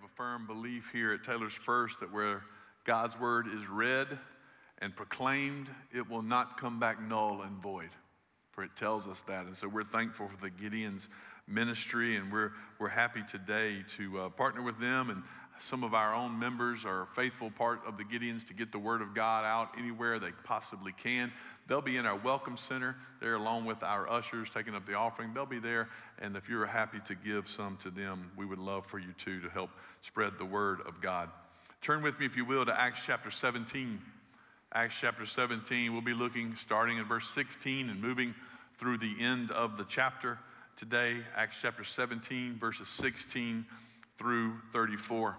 have a firm belief here at Taylor's First that where God's word is read and proclaimed, it will not come back null and void. For it tells us that. And so we're thankful for the Gideon's ministry, and we're, we're happy today to uh, partner with them. And some of our own members are a faithful part of the Gideons to get the word of God out anywhere they possibly can. They'll be in our welcome center there along with our ushers taking up the offering. They'll be there. And if you're happy to give some to them, we would love for you too to help spread the word of God. Turn with me, if you will, to Acts chapter 17. Acts chapter 17, we'll be looking starting in verse 16 and moving through the end of the chapter today. Acts chapter 17, verses 16 through 34.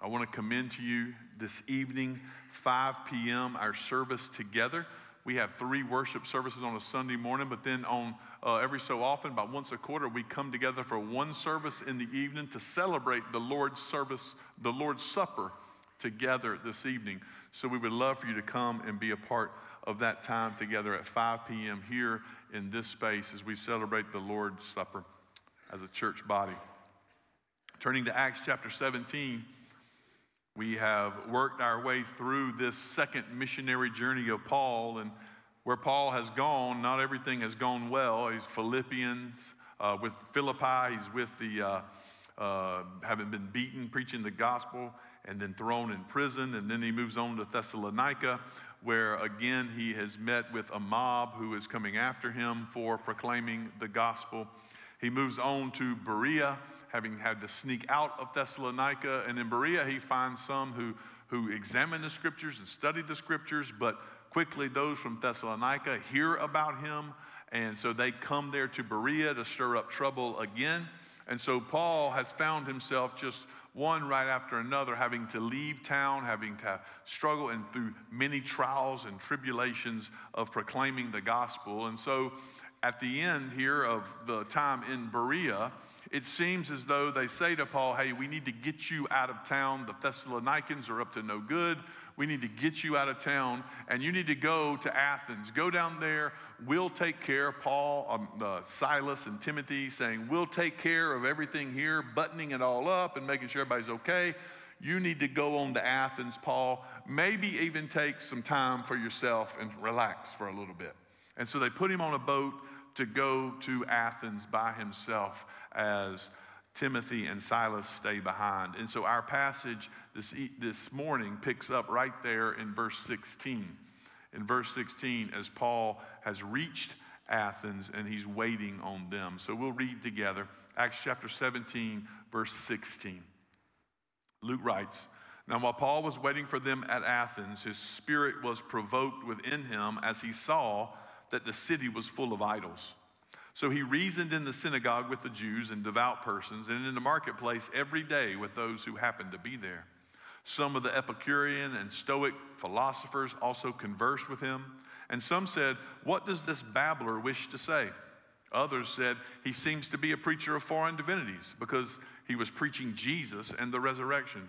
I want to commend to you this evening, 5 p.m., our service together. We have three worship services on a Sunday morning, but then on uh, every so often, about once a quarter, we come together for one service in the evening to celebrate the Lord's service, the Lord's Supper together this evening. So we would love for you to come and be a part of that time together at 5 p.m. here in this space as we celebrate the Lord's Supper as a church body. Turning to Acts chapter 17. We have worked our way through this second missionary journey of Paul, and where Paul has gone, not everything has gone well. He's Philippians, uh, with Philippi, he's with the, uh, uh, having been beaten, preaching the gospel, and then thrown in prison. And then he moves on to Thessalonica, where again he has met with a mob who is coming after him for proclaiming the gospel. He moves on to Berea, having had to sneak out of Thessalonica. And in Berea, he finds some who, who examine the scriptures and study the scriptures, but quickly those from Thessalonica hear about him. And so they come there to Berea to stir up trouble again. And so Paul has found himself just one right after another, having to leave town, having to struggle and through many trials and tribulations of proclaiming the gospel. And so at the end here of the time in Berea, it seems as though they say to Paul, Hey, we need to get you out of town. The Thessalonians are up to no good. We need to get you out of town, and you need to go to Athens. Go down there. We'll take care. Paul, um, uh, Silas, and Timothy saying, We'll take care of everything here, buttoning it all up and making sure everybody's okay. You need to go on to Athens, Paul. Maybe even take some time for yourself and relax for a little bit. And so they put him on a boat to go to Athens by himself as Timothy and Silas stay behind. And so our passage this, this morning picks up right there in verse 16. In verse 16, as Paul has reached Athens and he's waiting on them. So we'll read together Acts chapter 17, verse 16. Luke writes, Now while Paul was waiting for them at Athens, his spirit was provoked within him as he saw that the city was full of idols. So he reasoned in the synagogue with the Jews and devout persons, and in the marketplace every day with those who happened to be there. Some of the Epicurean and Stoic philosophers also conversed with him, and some said, What does this babbler wish to say? Others said, He seems to be a preacher of foreign divinities because he was preaching Jesus and the resurrection.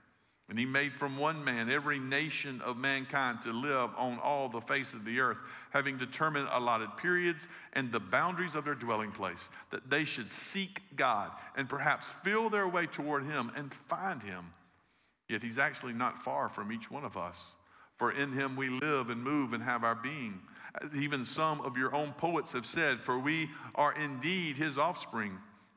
And he made from one man every nation of mankind to live on all the face of the earth, having determined allotted periods and the boundaries of their dwelling place, that they should seek God and perhaps feel their way toward him and find him. Yet he's actually not far from each one of us. For in him we live and move and have our being. Even some of your own poets have said, For we are indeed his offspring.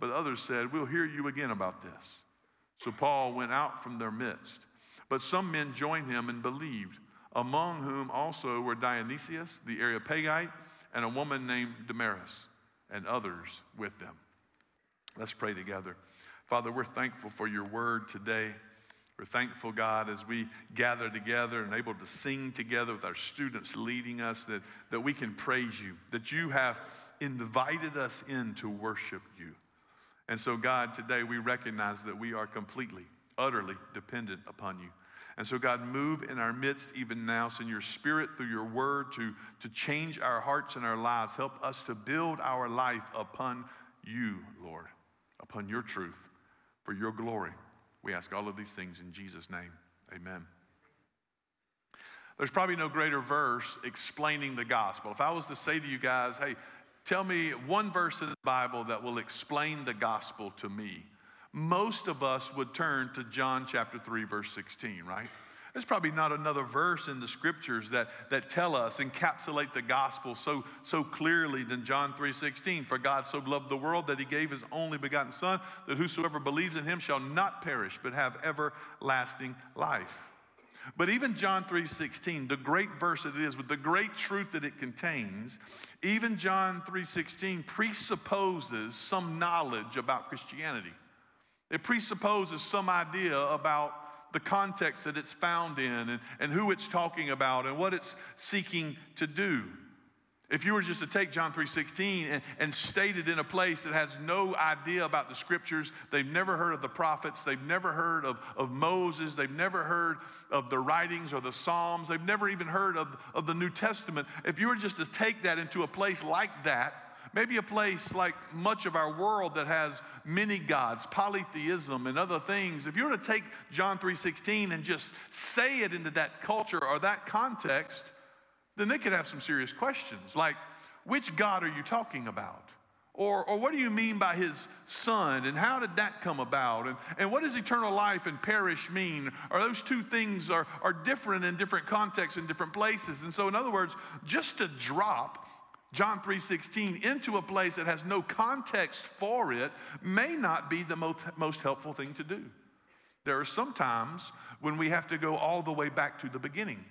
but others said, We'll hear you again about this. So Paul went out from their midst. But some men joined him and believed, among whom also were Dionysius the Areopagite and a woman named Damaris, and others with them. Let's pray together. Father, we're thankful for your word today. We're thankful, God, as we gather together and able to sing together with our students leading us, that, that we can praise you, that you have invited us in to worship you. And so, God, today we recognize that we are completely, utterly dependent upon you. And so, God, move in our midst even now. Send your spirit through your word to, to change our hearts and our lives. Help us to build our life upon you, Lord, upon your truth, for your glory. We ask all of these things in Jesus' name. Amen. There's probably no greater verse explaining the gospel. If I was to say to you guys, hey, tell me one verse in the Bible that will explain the gospel to me, most of us would turn to John chapter 3, verse 16, right? There's probably not another verse in the scriptures that, that tell us, encapsulate the gospel so, so clearly than John 3.16. For God so loved the world that he gave his only begotten Son, that whosoever believes in him shall not perish, but have everlasting life. But even John 3:16, the great verse it is with the great truth that it contains, even John 3:16 presupposes some knowledge about Christianity. It presupposes some idea about the context that it's found in and, and who it's talking about and what it's seeking to do. If you were just to take John 3:16 and, and state it in a place that has no idea about the scriptures, they've never heard of the prophets, they've never heard of, of Moses, they've never heard of the writings or the Psalms, they've never even heard of, of the New Testament. If you were just to take that into a place like that, Maybe a place like much of our world that has many gods, polytheism and other things. If you were to take John 3:16 and just say it into that culture or that context, then they could have some serious questions like which God are you talking about? Or, or what do you mean by his son? And how did that come about? And, and what does eternal life and perish mean? Are those two things are, are different in different contexts in different places? And so, in other words, just to drop John 3:16 into a place that has no context for it may not be the most, most helpful thing to do. There are some times when we have to go all the way back to the beginning.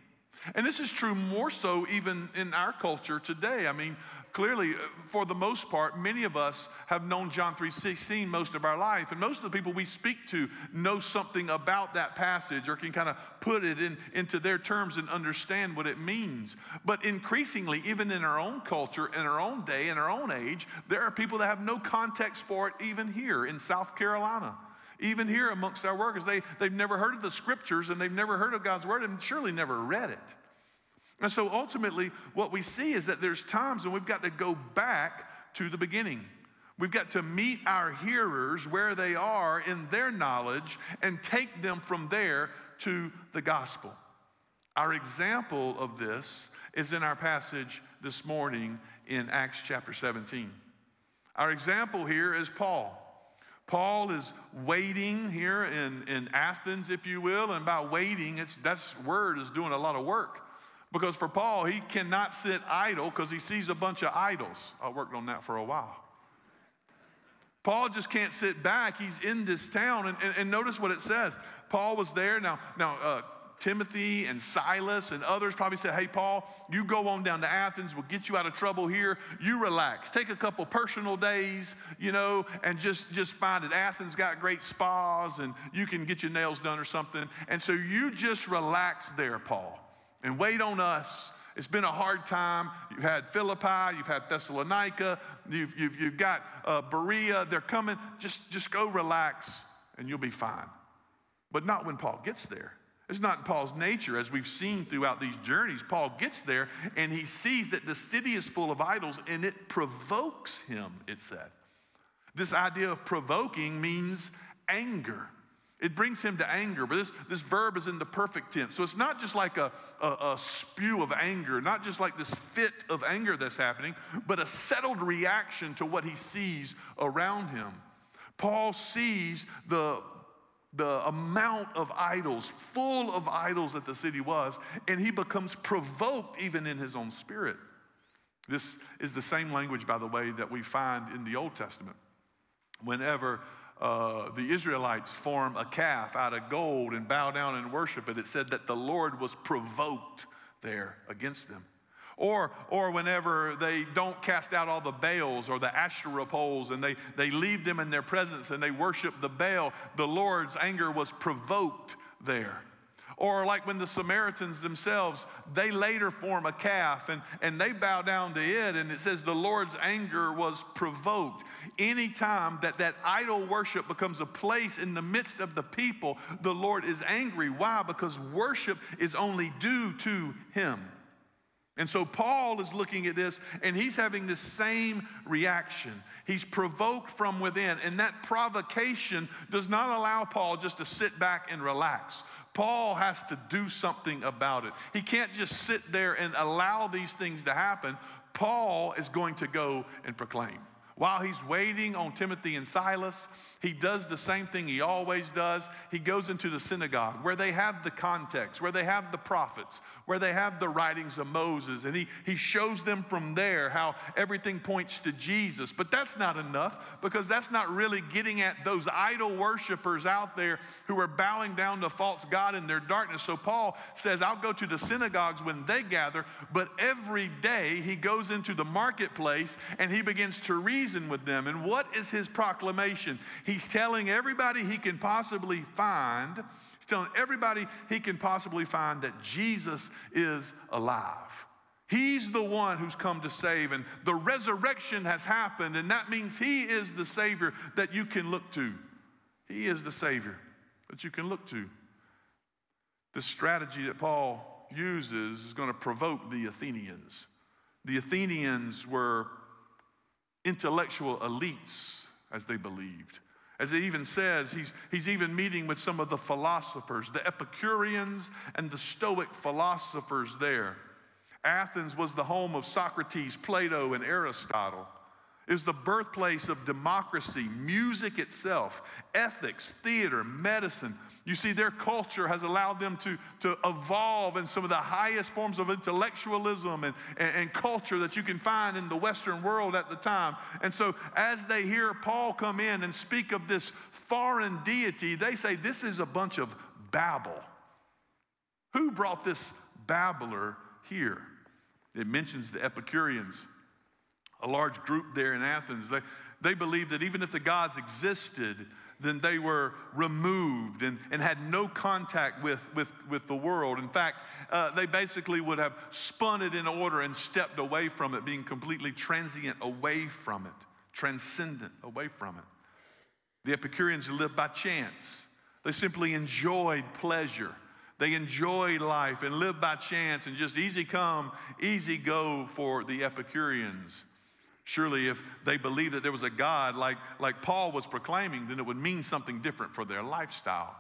And this is true more so even in our culture today. I mean, clearly, uh, for the most part, many of us have known John 3.16 most of our life. And most of the people we speak to know something about that passage or can kind of put it in, into their terms and understand what it means. But increasingly, even in our own culture, in our own day, in our own age, there are people that have no context for it even here in South Carolina even here amongst our workers. They, they've never heard of the scriptures and they've never heard of God's word and surely never read it. And so ultimately, what we see is that there's times when we've got to go back to the beginning. We've got to meet our hearers where they are in their knowledge and take them from there to the gospel. Our example of this is in our passage this morning in Acts chapter 17. Our example here is Paul. Paul is waiting here in, in Athens, if you will, and by waiting, it's that's word is doing a lot of work. Because for Paul, he cannot sit idle because he sees a bunch of idols. I worked on that for a while. Paul just can't sit back. He's in this town. And, and, and notice what it says. Paul was there. Now, now uh, Timothy and Silas and others probably said, Hey, Paul, you go on down to Athens. We'll get you out of trouble here. You relax. Take a couple personal days, you know, and just, just find it. Athens got great spas and you can get your nails done or something. And so you just relax there, Paul, and wait on us. It's been a hard time. You've had Philippi, you've had Thessalonica, you've, you've, you've got uh, Berea. They're coming. Just, just go relax and you'll be fine. But not when Paul gets there. It's not in Paul's nature, as we've seen throughout these journeys. Paul gets there and he sees that the city is full of idols and it provokes him, it said. This idea of provoking means anger. It brings him to anger, but this, this verb is in the perfect tense. So it's not just like a, a, a, spew of anger, not just like this fit of anger that's happening, but a settled reaction to what he sees around him. Paul sees the, the amount of idols, full of idols that the city was, and he becomes provoked even in his own spirit. This is the same language, by the way, that we find in the Old Testament. Whenever uh, the Israelites form a calf out of gold and bow down and worship it, it said that the Lord was provoked there against them. Or, or whenever they don't cast out all the Baals or the Asherah poles and they, they leave them in their presence and they worship the Baal, the Lord's anger was provoked there. Or like when the Samaritans themselves, they later form a calf and, and they bow down to it, and it says the Lord's anger was provoked. Anytime that that idol worship becomes a place in the midst of the people, the Lord is angry. Why? Because worship is only due to Him. And so Paul is looking at this and he's having this same reaction. He's provoked from within, and that provocation does not allow Paul just to sit back and relax. Paul has to do something about it. He can't just sit there and allow these things to happen. Paul is going to go and proclaim. While he's waiting on Timothy and Silas, he does the same thing he always does. He goes into the synagogue where they have the context, where they have the prophets, where they have the writings of Moses, and he, he shows them from there how everything points to Jesus. But that's not enough because that's not really getting at those idol worshipers out there who are bowing down to false God in their darkness. So Paul says, I'll go to the synagogues when they gather, but every day he goes into the marketplace and he begins to reason reason with them. And what is his proclamation? He's telling everybody he can possibly find, he's telling everybody he can possibly find that Jesus is alive. He's the one who's come to save, and the resurrection has happened, and that means He is the Savior that you can look to. He is the Savior that you can look to. The strategy that Paul uses is going to provoke the Athenians. The Athenians were intellectual elites, as they believed. As it even says, he's, he's even meeting with some of the philosophers, the Epicureans and the Stoic philosophers there. Athens was the home of Socrates, Plato, and Aristotle is the birthplace of democracy, music itself, ethics, theater, medicine. You see, their culture has allowed them to, to evolve in some of the highest forms of intellectualism and, and, and culture that you can find in the Western world at the time. And so, as they hear Paul come in and speak of this foreign deity, they say, This is a bunch of babble. Who brought this babbler here? It mentions the Epicureans a large group there in Athens. They, they believed that even if the gods existed, then they were removed and, and had no contact with, with, with the world. In fact, uh, they basically would have spun it in order and stepped away from it, being completely transient away from it, transcendent away from it. The Epicureans lived by chance, they simply enjoyed pleasure. They enjoyed life and lived by chance and just easy come, easy go for the Epicureans. Surely, if they believed that there was a God like, like Paul was proclaiming, then it would mean something different for their lifestyle.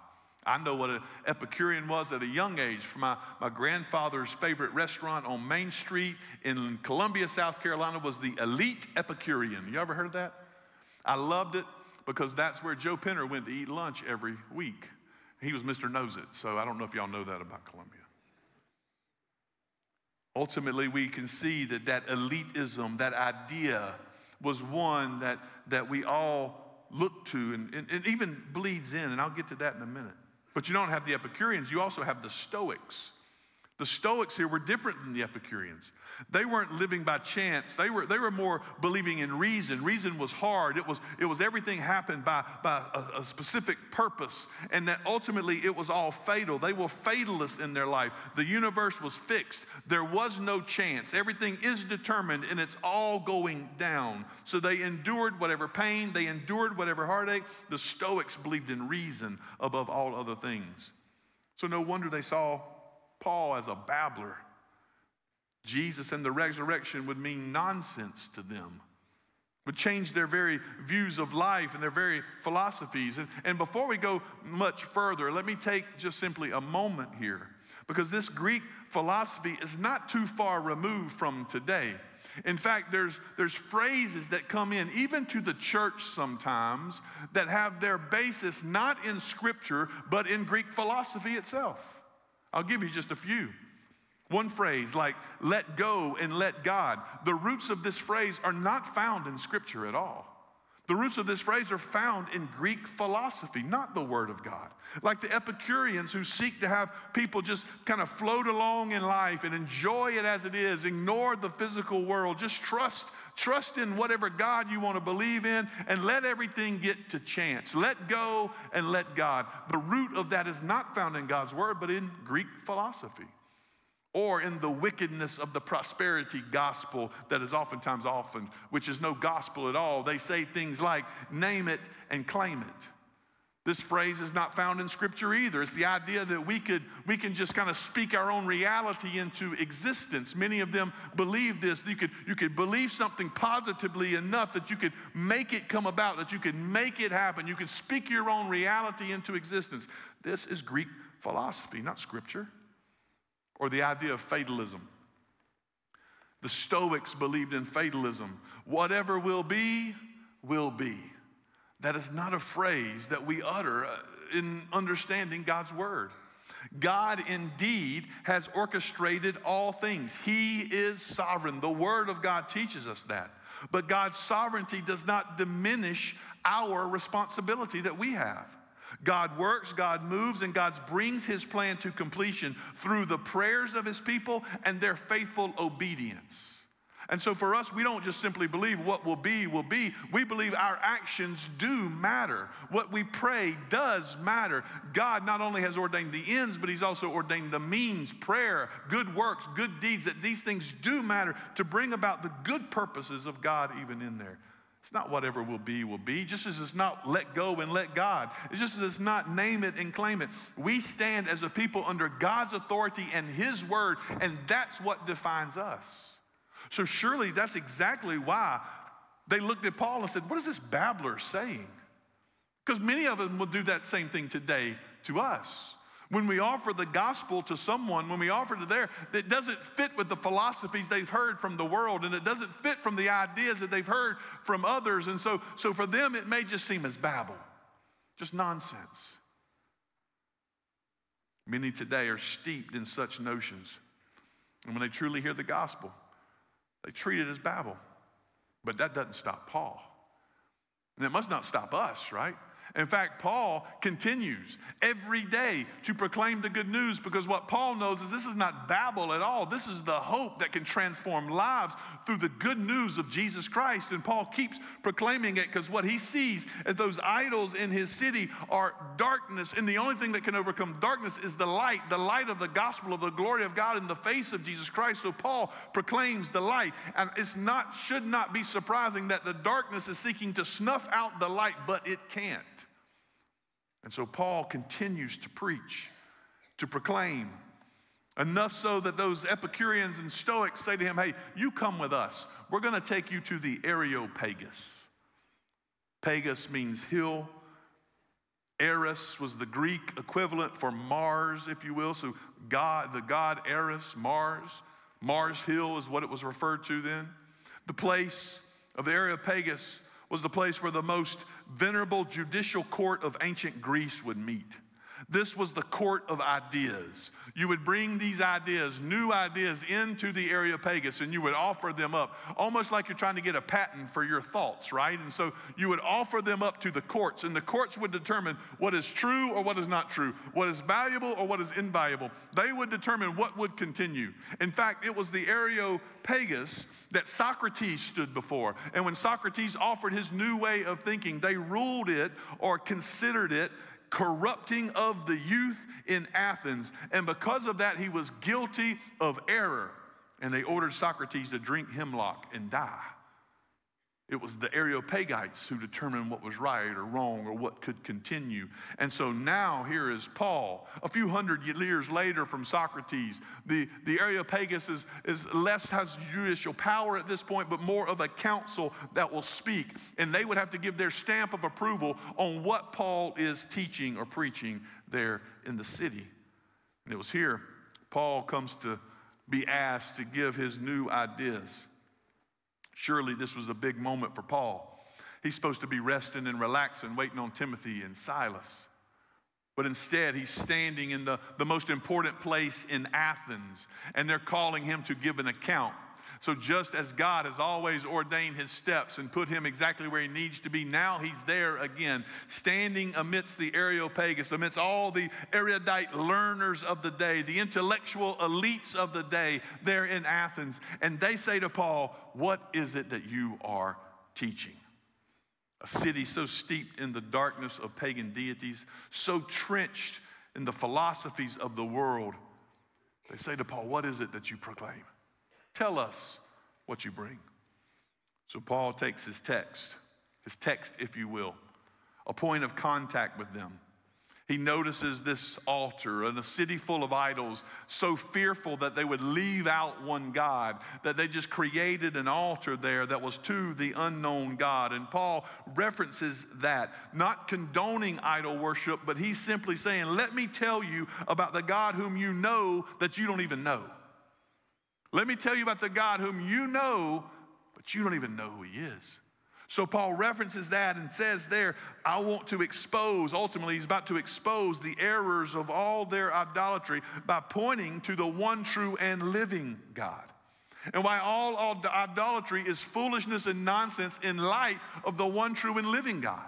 I know what an Epicurean was at a young age. For my, my grandfather's favorite restaurant on Main Street in Columbia, South Carolina, was the Elite Epicurean. You ever heard of that? I loved it because that's where Joe Pinner went to eat lunch every week. He was Mr. Knozit, so I don't know if y'all know that about Columbia. Ultimately, we can see that that elitism, that idea, was one that, that we all look to and, and, and even bleeds in, and I'll get to that in a minute. But you don't have the Epicureans, you also have the Stoics. The Stoics here were different than the Epicureans. They weren't living by chance. They were, they were more believing in reason. Reason was hard. It was, it was everything happened by, by a, a specific purpose, and that ultimately it was all fatal. They were fatalists in their life. The universe was fixed. There was no chance. Everything is determined, and it's all going down. So they endured whatever pain, they endured whatever heartache. The Stoics believed in reason above all other things. So no wonder they saw Paul as a babbler. Jesus and the resurrection would mean nonsense to them. would change their very views of life and their very philosophies. And, and before we go much further, let me take just simply a moment here because this Greek philosophy is not too far removed from today. In fact, there's, there's phrases that come in, even to the church sometimes, that have their basis not in Scripture, but in Greek philosophy itself. I'll give you just a few. One phrase like let go and let God. The roots of this phrase are not found in Scripture at all. The roots of this phrase are found in Greek philosophy, not the Word of God. Like the Epicureans who seek to have people just kind of float along in life and enjoy it as it is, ignore the physical world, just trust, trust in whatever God you want to believe in, and let everything get to chance. Let go and let God. The root of that is not found in God's Word, but in Greek philosophy or in the wickedness of the prosperity gospel that is oftentimes often, which is no gospel at all. They say things like, name it and claim it. This phrase is not found in scripture either. It's the idea that we could we can just kind of speak our own reality into existence. Many of them believe this. You could you could believe something positively enough that you could make it come about, that you could make it happen. You could speak your own reality into existence. This is Greek philosophy, not scripture or the idea of fatalism. The Stoics believed in fatalism. Whatever will be, will be. That is not a phrase that we utter uh, in understanding God's word. God indeed has orchestrated all things. He is sovereign. The word of God teaches us that. But God's sovereignty does not diminish our responsibility that we have. God works, God moves, and God brings his plan to completion through the prayers of his people and their faithful obedience. And so for us, we don't just simply believe what will be, will be. We believe our actions do matter. What we pray does matter. God not only has ordained the ends, but He's also ordained the means, prayer, good works, good deeds, that these things do matter to bring about the good purposes of God even in there. It's not whatever will be, will be. Just as it's not let go and let God. It's just as it's not name it and claim it. We stand as a people under God's authority and His word, and that's what defines us. So surely that's exactly why they looked at Paul and said, What is this babbler saying? Because many of them will do that same thing today to us. When we offer the gospel to someone, when we offer to there, that doesn't fit with the philosophies they've heard from the world and it doesn't fit from the ideas that they've heard from others. And so, so for them, it may just seem as babble, just nonsense. Many today are steeped in such notions. And when they truly hear the gospel, they treat it as babble. But that doesn't stop Paul. And it must not stop us, right? In fact, Paul continues every day to proclaim the good news because what Paul knows is this is not babble at all. This is the hope that can transform lives through the good news of Jesus Christ. And Paul keeps proclaiming it because what he sees as those idols in his city are darkness. And the only thing that can overcome darkness is the light, the light of the gospel of the glory of God in the face of Jesus Christ. So Paul proclaims the light. And it's not, should not be surprising that the darkness is seeking to snuff out the light, but it can't. And so Paul continues to preach, to proclaim, enough so that those Epicureans and Stoics say to him, Hey, you come with us. We're going to take you to the Areopagus. Pagus means hill. Ares was the Greek equivalent for Mars, if you will. So God, the god Ares, Mars. Mars Hill is what it was referred to then. The place of the Areopagus was the place where the most venerable judicial court of ancient Greece would meet. This was the court of ideas. You would bring these ideas, new ideas, into the Areopagus and you would offer them up, almost like you're trying to get a patent for your thoughts, right? And so you would offer them up to the courts, and the courts would determine what is true or what is not true, what is valuable or what is invaluable. They would determine what would continue. In fact, it was the Areopagus that Socrates stood before. And when Socrates offered his new way of thinking, they ruled it or considered it corrupting of the youth in Athens. And because of that, he was guilty of error. And they ordered Socrates to drink hemlock and die. It was the Areopagites who determined what was right or wrong or what could continue. And so now here is Paul. A few hundred years later from Socrates, the, the Areopagus is, is less has judicial power at this point, but more of a council that will speak. And they would have to give their stamp of approval on what Paul is teaching or preaching there in the city. And it was here Paul comes to be asked to give his new ideas. Surely this was a big moment for Paul. He's supposed to be resting and relaxing, waiting on Timothy and Silas. But instead, he's standing in the, the most important place in Athens, and they're calling him to give an account. So, just as God has always ordained his steps and put him exactly where he needs to be, now he's there again, standing amidst the Areopagus, amidst all the erudite learners of the day, the intellectual elites of the day there in Athens. And they say to Paul, What is it that you are teaching? A city so steeped in the darkness of pagan deities, so trenched in the philosophies of the world. They say to Paul, What is it that you proclaim? Tell us what you bring. So Paul takes his text, his text, if you will, a point of contact with them. He notices this altar and a city full of idols, so fearful that they would leave out one God, that they just created an altar there that was to the unknown God. And Paul references that, not condoning idol worship, but he's simply saying, Let me tell you about the God whom you know that you don't even know. Let me tell you about the God whom you know, but you don't even know who he is. So Paul references that and says there, I want to expose, ultimately, he's about to expose the errors of all their idolatry by pointing to the one true and living God. And why all idolatry is foolishness and nonsense in light of the one true and living God.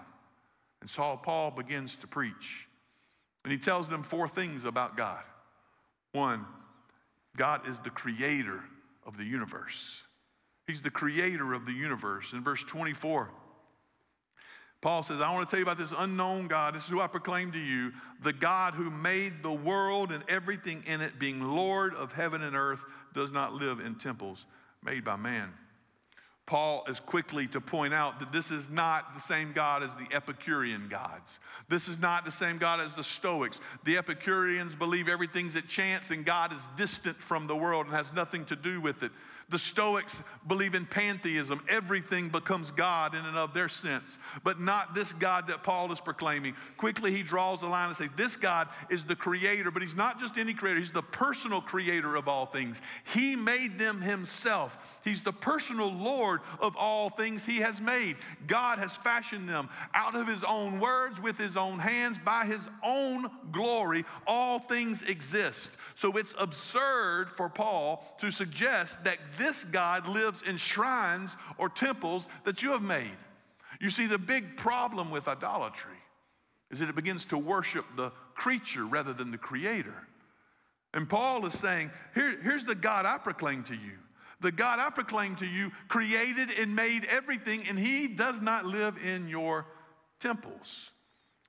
And so Paul begins to preach. And he tells them four things about God. One, God is the creator of the universe. He's the creator of the universe. In verse 24, Paul says, I want to tell you about this unknown God. This is who I proclaim to you the God who made the world and everything in it, being Lord of heaven and earth, does not live in temples made by man. Paul is quickly to point out that this is not the same God as the Epicurean gods. This is not the same God as the Stoics. The Epicureans believe everything's at chance and God is distant from the world and has nothing to do with it. The Stoics believe in pantheism. Everything becomes God in and of their sense, but not this God that Paul is proclaiming. Quickly, he draws a line and says, This God is the creator, but he's not just any creator, he's the personal creator of all things. He made them himself. He's the personal Lord of all things he has made. God has fashioned them out of his own words, with his own hands, by his own glory. All things exist. So it's absurd for Paul to suggest that this God lives in shrines or temples that you have made. You see, the big problem with idolatry is that it begins to worship the creature rather than the creator. And Paul is saying, Here, here's the God I proclaim to you. The God I proclaim to you created and made everything, and He does not live in your temples.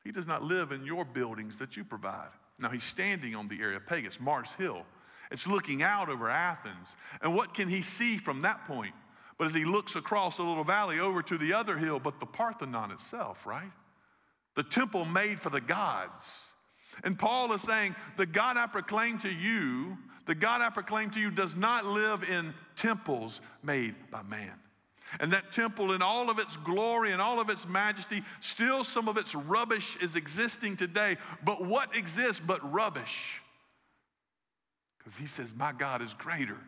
He does not live in your buildings that you provide. Now he's standing on the Areopagus, Mars Hill. It's looking out over Athens. And what can he see from that point? But as he looks across a little valley over to the other hill, but the Parthenon itself, right? The temple made for the gods. And Paul is saying, The God I proclaim to you, the God I proclaim to you does not live in temples made by man. And that temple, in all of its glory and all of its majesty, still some of its rubbish is existing today. But what exists but rubbish? Because he says, My God is greater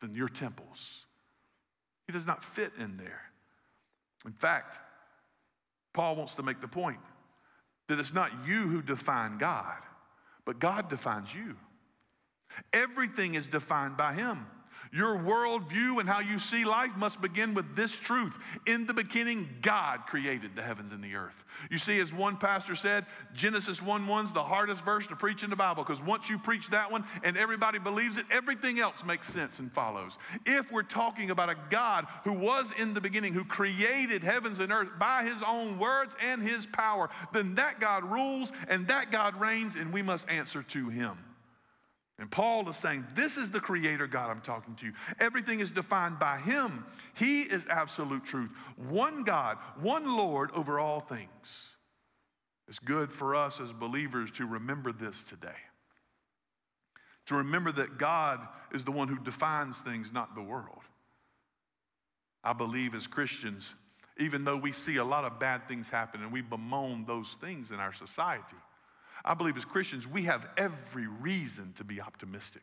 than your temples. He does not fit in there. In fact, Paul wants to make the point that it's not you who define God, but God defines you. Everything is defined by Him. Your worldview and how you see life must begin with this truth. In the beginning, God created the heavens and the earth. You see, as one pastor said, Genesis 1 1's the hardest verse to preach in the Bible because once you preach that one and everybody believes it, everything else makes sense and follows. If we're talking about a God who was in the beginning, who created heavens and earth by his own words and his power, then that God rules and that God reigns, and we must answer to him. And Paul is saying, This is the creator God I'm talking to. You. Everything is defined by him. He is absolute truth. One God, one Lord over all things. It's good for us as believers to remember this today. To remember that God is the one who defines things, not the world. I believe as Christians, even though we see a lot of bad things happen and we bemoan those things in our society, I believe as Christians, we have every reason to be optimistic.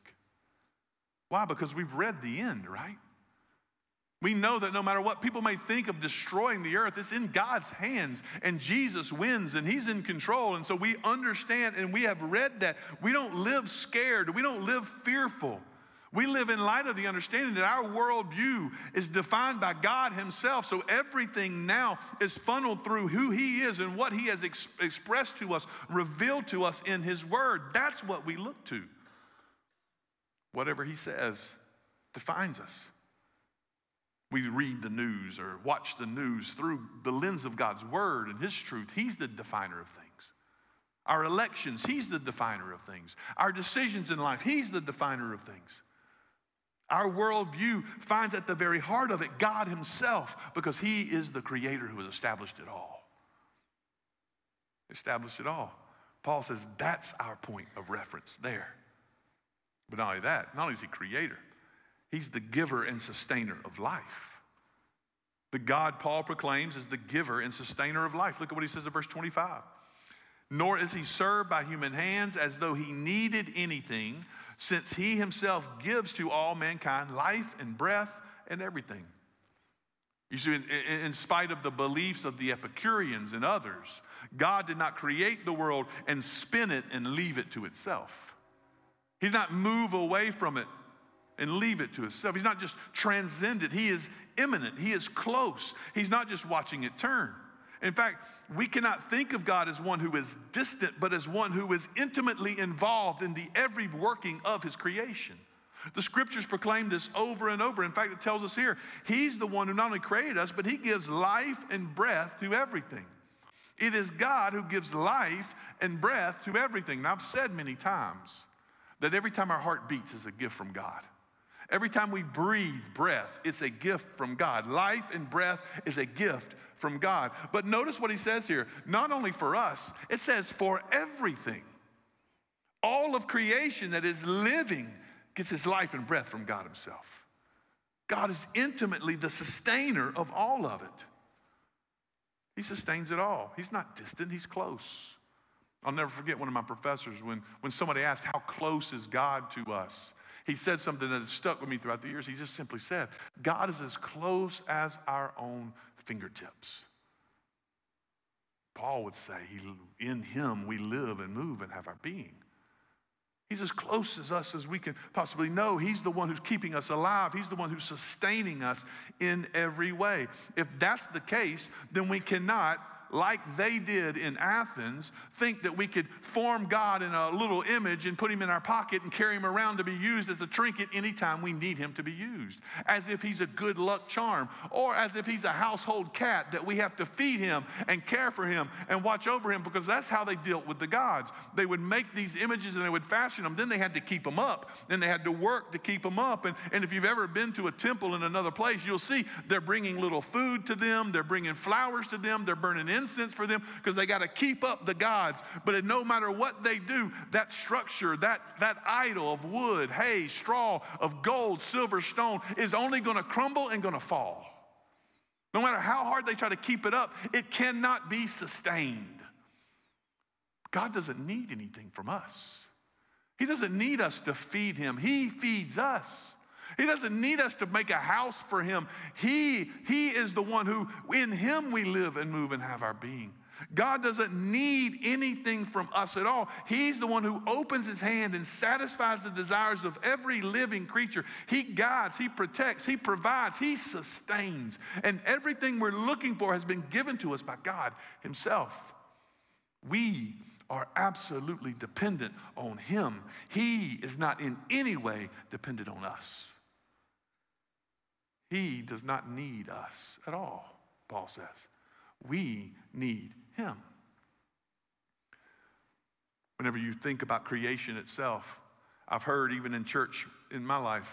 Why? Because we've read the end, right? We know that no matter what people may think of destroying the earth, it's in God's hands, and Jesus wins, and He's in control. And so we understand and we have read that. We don't live scared, we don't live fearful. We live in light of the understanding that our worldview is defined by God Himself. So everything now is funneled through who He is and what He has ex- expressed to us, revealed to us in His Word. That's what we look to. Whatever He says defines us. We read the news or watch the news through the lens of God's Word and His truth. He's the definer of things. Our elections, He's the definer of things. Our decisions in life, He's the definer of things. Our worldview finds at the very heart of it God Himself because He is the Creator who has established it all. Established it all. Paul says that's our point of reference there. But not only that, not only is He Creator, He's the giver and sustainer of life. The God Paul proclaims is the giver and sustainer of life. Look at what he says in verse 25. Nor is he served by human hands as though he needed anything since he himself gives to all mankind life and breath and everything. You see, in, in, spite of the beliefs of the Epicureans and others, God did not create the world and spin it and leave it to itself. He did not move away from it and leave it to itself. He's not just transcendent, He is immanent, He is close. He's not just watching it turn. In fact, we cannot think of God as one who is distant, but as one who is intimately involved in the every working of his creation. The scriptures proclaim this over and over. In fact, it tells us here, he's the one who not only created us, but he gives life and breath to everything. It is God who gives life and breath to everything. I've said many times that every time our heart beats is a gift from God. Every time we breathe breath, it's a gift from God. Life and breath is a gift from God. But notice what he says here not only for us, it says for everything. All of creation that is living gets its life and breath from God Himself. God is intimately the sustainer of all of it. He sustains it all. He's not distant, He's close. I'll never forget one of my professors when, when somebody asked, How close is God to us? He said something that has stuck with me throughout the years. He just simply said, God is as close as our own fingertips. Paul would say, In him we live and move and have our being. He's as close as us as we can possibly know. He's the one who's keeping us alive. He's the one who's sustaining us in every way. If that's the case, then we cannot like they did in Athens, think that we could form God in a little image and put him in our pocket and carry him around to be used as a trinket anytime we need him to be used, as if he's a good luck charm, or as if he's a household cat that we have to feed him and care for him and watch over him, because that's how they dealt with the gods. They would make these images and they would fashion them, then they had to keep them up, then they had to work to keep them up. And, and if you've ever been to a temple in another place, you'll see they're bringing little food to them, they're bringing flowers to them, they're burning incense for them because they got to keep up the gods. But no matter what they do, that structure, that, that idol of wood, hay, straw, of gold, silver, stone is only going to crumble and going to fall. No matter how hard they try to keep it up, it cannot be sustained. God doesn't need anything from us. He doesn't need us to feed him. He feeds us. He doesn't need us to make a house for him. He, he is the one who, in him we live and move and have our being. God doesn't need anything from us at all. He's the one who opens his hand and satisfies the desires of every living creature. He guides, he protects, he provides, he sustains. And everything we're looking for has been given to us by God himself. We are absolutely dependent on him. He is not in any way dependent on us. He does not need us at all, Paul says. We need him. Whenever you think about creation itself, I've heard even in church in my life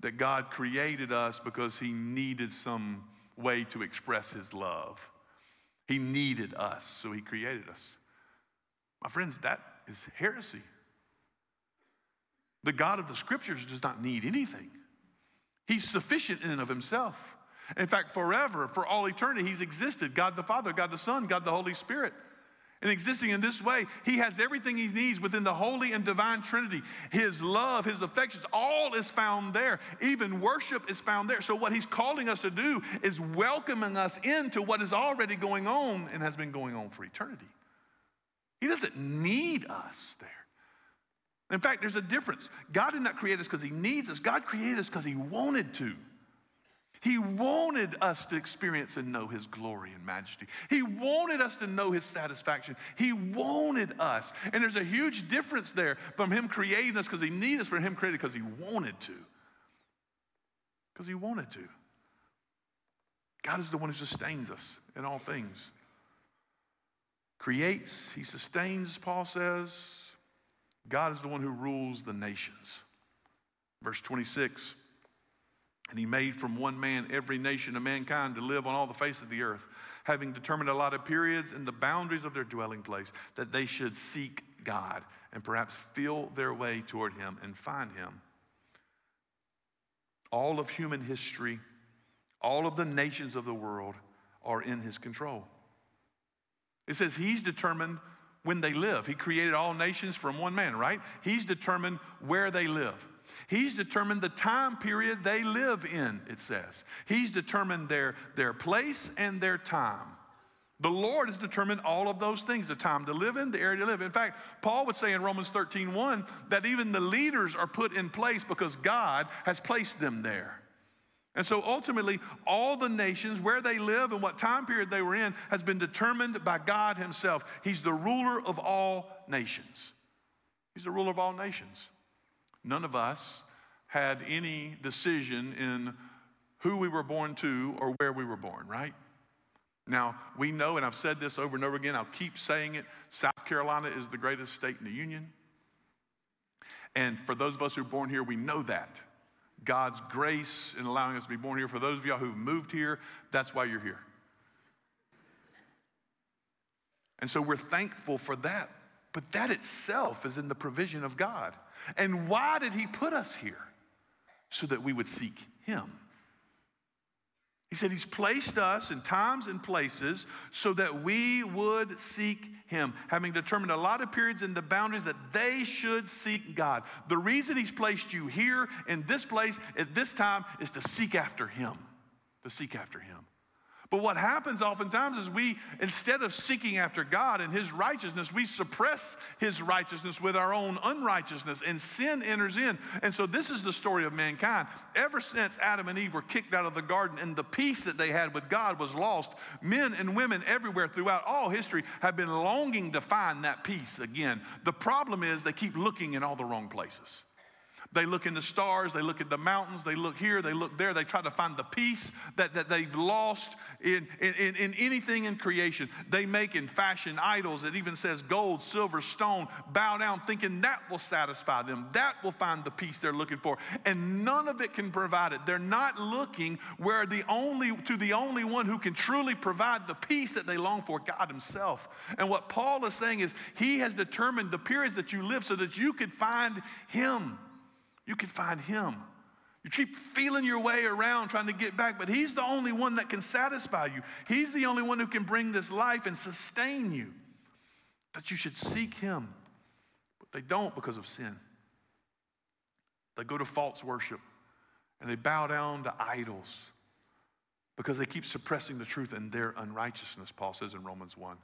that God created us because He needed some way to express His love. He needed us, so He created us. My friends, that is heresy. The God of the scriptures does not need anything, He's sufficient in and of Himself. In fact, forever, for all eternity, He's existed God the Father, God the Son, God the Holy Spirit. And existing in this way, He has everything He needs within the holy and divine Trinity. His love, His affections, all is found there. Even worship is found there. So, what He's calling us to do is welcoming us into what is already going on and has been going on for eternity. He doesn't need us there. In fact, there's a difference. God did not create us because He needs us, God created us because He wanted to. He wanted us to experience and know His glory and majesty. He wanted us to know His satisfaction. He wanted us. And there's a huge difference there from Him creating us because He needed us, from Him created because He wanted to. Because He wanted to. God is the one who sustains us in all things. Creates, He sustains, Paul says. God is the one who rules the nations. Verse 26 And he made from one man every nation of mankind to live on all the face of the earth, having determined allotted periods and the boundaries of their dwelling place, that they should seek God and perhaps feel their way toward him and find him. All of human history, all of the nations of the world are in his control. It says he's determined when they live. He created all nations from one man, right? He's determined where they live. He's determined the time period they live in, it says. He's determined their, their place and their time. The Lord has determined all of those things the time to live in, the area to live. In fact, Paul would say in Romans 13 1 that even the leaders are put in place because God has placed them there. And so ultimately, all the nations, where they live and what time period they were in, has been determined by God Himself. He's the ruler of all nations. He's the ruler of all nations. None of us had any decision in who we were born to or where we were born, right? Now, we know, and I've said this over and over again, I'll keep saying it South Carolina is the greatest state in the Union. And for those of us who are born here, we know that. God's grace in allowing us to be born here. For those of y'all who've moved here, that's why you're here. And so we're thankful for that. But that itself is in the provision of God. And why did He put us here? So that we would seek Him. He said he's placed us in times and places so that we would seek him, having determined a lot of periods and the boundaries that they should seek God. The reason he's placed you here in this place at this time is to seek after him, to seek after him. But what happens oftentimes is we, instead of seeking after God and His righteousness, we suppress His righteousness with our own unrighteousness, and sin enters in. And so, this is the story of mankind. Ever since Adam and Eve were kicked out of the garden and the peace that they had with God was lost, men and women everywhere throughout all history have been longing to find that peace again. The problem is they keep looking in all the wrong places. They look in the stars, they look at the mountains, they look here, they look there, they try to find the peace that, that they've lost in, in, in anything in creation. They make and fashion idols. It even says gold, silver, stone, bow down, thinking that will satisfy them. That will find the peace they're looking for. And none of it can provide it. They're not looking where the only to the only one who can truly provide the peace that they long for, God Himself. And what Paul is saying is He has determined the periods that you live so that you could find Him you can find Him. You keep feeling your way around trying to get back, but He's the only one that can satisfy you. He's the only one who can bring this life and sustain you. That you should seek Him. But they don't because of sin. They go to false worship and they bow down to idols because they keep suppressing the truth in their unrighteousness, Paul says in Romans 1.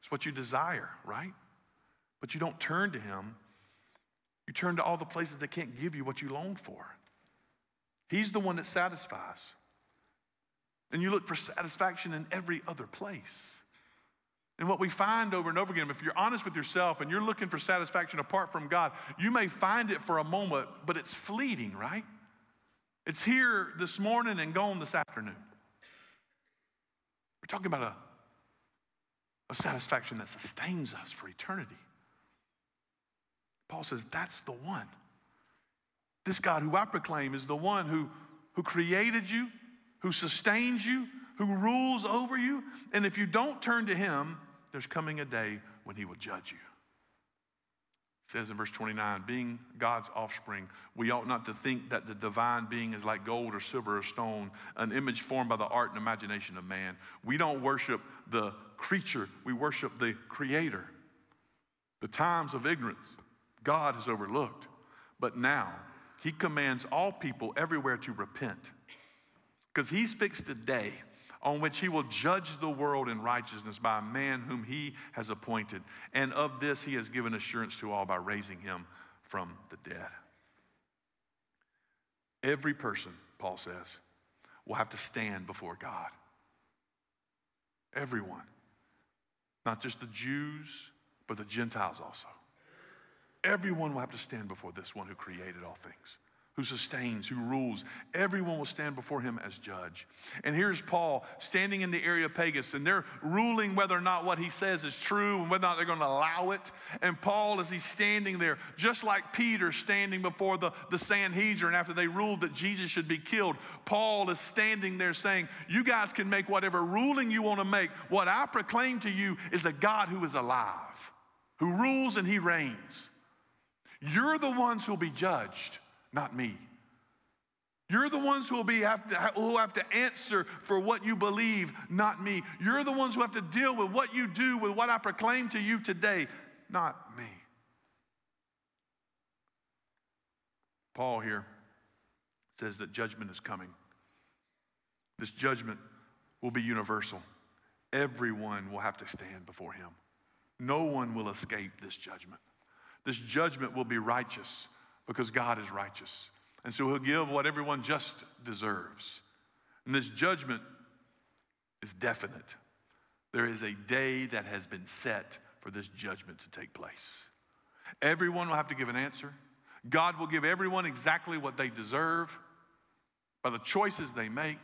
It's what you desire, right? But you don't turn to Him you turn to all the places that can't give you what you long for. He's the one that satisfies. And you look for satisfaction in every other place. And what we find over and over again, if you're honest with yourself and you're looking for satisfaction apart from God, you may find it for a moment, but it's fleeting, right? It's here this morning and gone this afternoon. We're talking about a, a satisfaction that sustains us for eternity. Paul says, That's the one. This God who I proclaim is the one who, who created you, who sustains you, who rules over you. And if you don't turn to him, there's coming a day when he will judge you. It says in verse 29, being God's offspring, we ought not to think that the divine being is like gold or silver or stone, an image formed by the art and imagination of man. We don't worship the creature, we worship the creator. The times of ignorance God has overlooked, but now he commands all people everywhere to repent because he's fixed a day on which he will judge the world in righteousness by a man whom he has appointed. And of this he has given assurance to all by raising him from the dead. Every person, Paul says, will have to stand before God. Everyone. Not just the Jews, but the Gentiles also. Everyone will have to stand before this one who created all things who sustains, who rules. Everyone will stand before him as judge. And here's Paul standing in the Areopagus, and they're ruling whether or not what he says is true and whether or not they're going to allow it. And Paul, as he's standing there, just like Peter standing before the, the Sanhedrin after they ruled that Jesus should be killed, Paul is standing there saying, You guys can make whatever ruling you want to make. What I proclaim to you is a God who is alive, who rules and he reigns. You're the ones who'll be judged not me. You're the ones who will, be, have to, who have to answer for what you believe, not me. You're the ones who have to deal with what you do with what I proclaim to you today, not me. Paul here says that judgment is coming. This judgment will be universal. Everyone will have to stand before him. No one will escape this judgment. This judgment will be righteous because God is righteous. And so he'll give what everyone just deserves. And this judgment is definite. There is a day that has been set for this judgment to take place. Everyone will have to give an answer. God will give everyone exactly what they deserve by the choices they make.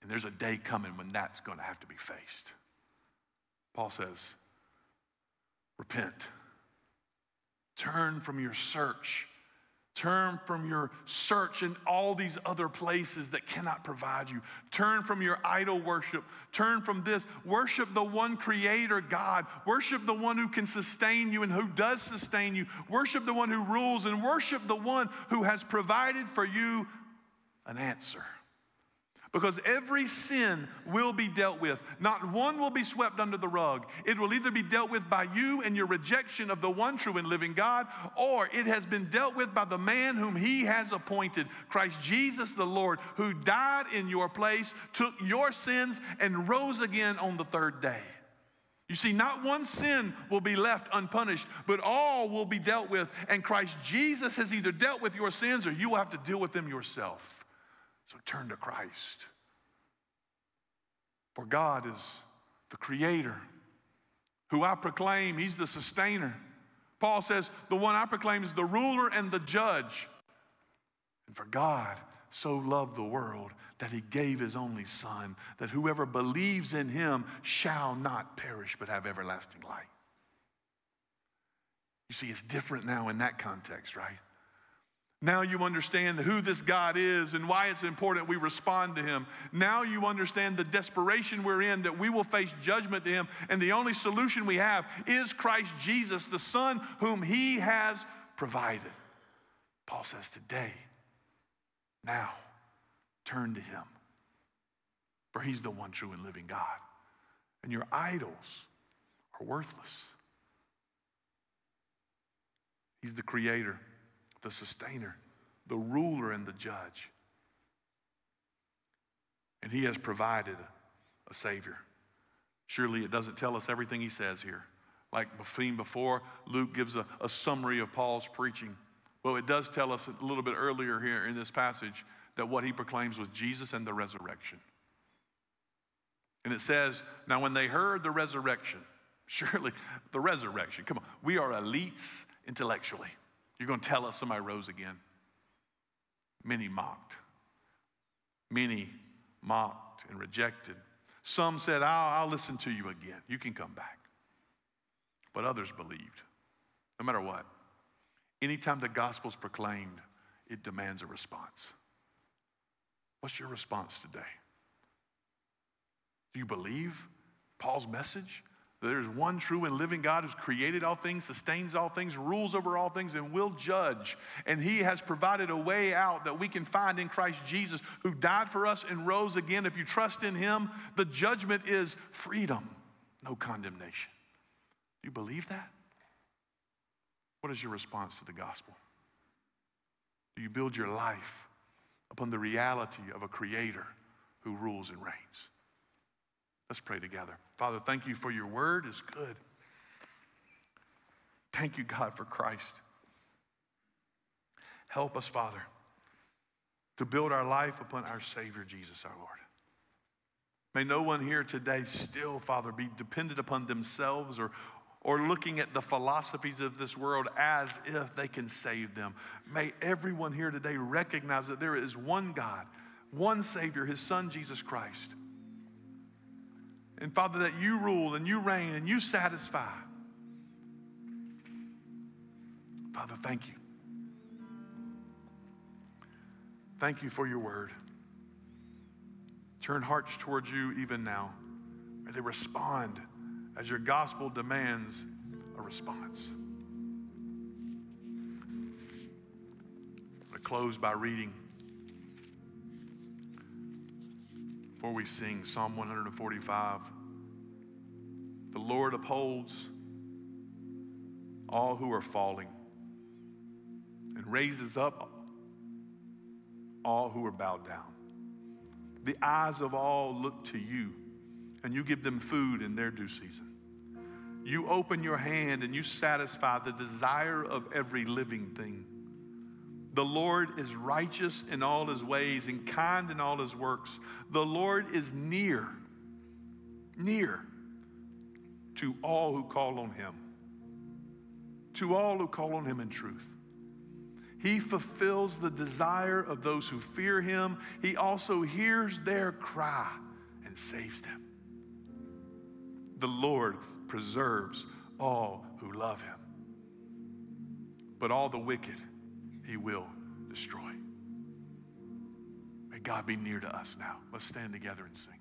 And there's a day coming when that's going to have to be faced. Paul says, repent. Turn from your search. Turn from your search in all these other places that cannot provide you. Turn from your idol worship. Turn from this. Worship the one creator God. Worship the one who can sustain you and who does sustain you. Worship the one who rules and worship the one who has provided for you an answer. Because every sin will be dealt with. Not one will be swept under the rug. It will either be dealt with by you and your rejection of the one true and living God, or it has been dealt with by the man whom he has appointed, Christ Jesus the Lord, who died in your place, took your sins, and rose again on the third day. You see, not one sin will be left unpunished, but all will be dealt with. And Christ Jesus has either dealt with your sins or you will have to deal with them yourself. So turn to Christ. For God is the creator, who I proclaim, He's the sustainer. Paul says, The one I proclaim is the ruler and the judge. And for God so loved the world that He gave His only Son, that whoever believes in Him shall not perish but have everlasting life. You see, it's different now in that context, right? Now you understand who this God is and why it's important we respond to Him. Now you understand the desperation we're in that we will face judgment to Him, and the only solution we have is Christ Jesus, the Son whom He has provided. Paul says, Today, now, turn to Him, for He's the one true and living God. And your idols are worthless. He's the Creator the sustainer, the ruler, and the judge. And he has provided a Savior. Surely it doesn't tell us everything he says here. Like before, Luke gives a, a summary of Paul's preaching. Well, it does tell us a little bit earlier here in this passage that what he proclaims was Jesus and the resurrection. And it says, Now when they heard the resurrection, surely the resurrection, come on, we are elites intellectually. You're going to tell us somebody rose again. Many mocked. Many mocked and rejected. Some said, I'll, I'll listen to you again. You can come back. But others believed. No matter what. Anytime the gospel's proclaimed, it demands a response. What's your response today? Do you believe Paul's message? There's one true and living God who's created all things, sustains all things, rules over all things, and will judge. And he has provided a way out that we can find in Christ Jesus, who died for us and rose again. If you trust in him, the judgment is freedom, no condemnation. Do you believe that? What is your response to the gospel? Do you build your life upon the reality of a creator who rules and reigns? Let's pray together. Father, thank you for your word is good. Thank you, God, for Christ. Help us, Father, to build our life upon our Savior, Jesus our Lord. May no one here today still, Father, be dependent upon themselves or, or looking at the philosophies of this world as if they can save them. May everyone here today recognize that there is one God, one Savior, His Son, Jesus Christ and Father, that you rule and you reign and you satisfy. Father, thank you. Thank you for your word. Turn hearts towards you even now. May they respond as your gospel demands a response. I close by reading. Before we sing Psalm 145. The Lord upholds all who are falling and raises up all who are bowed down. The eyes of all look to you, and you give them food in their due season. You open your hand and you satisfy the desire of every living thing. The Lord is righteous in all his ways and kind in all his works. The Lord is near, near to all who call on him, to all who call on him in truth. He fulfills the desire of those who fear him. He also hears their cry and saves them. The Lord preserves all who love him, but all the wicked he will destroy. May God be near to us now. Let's stand together and sing.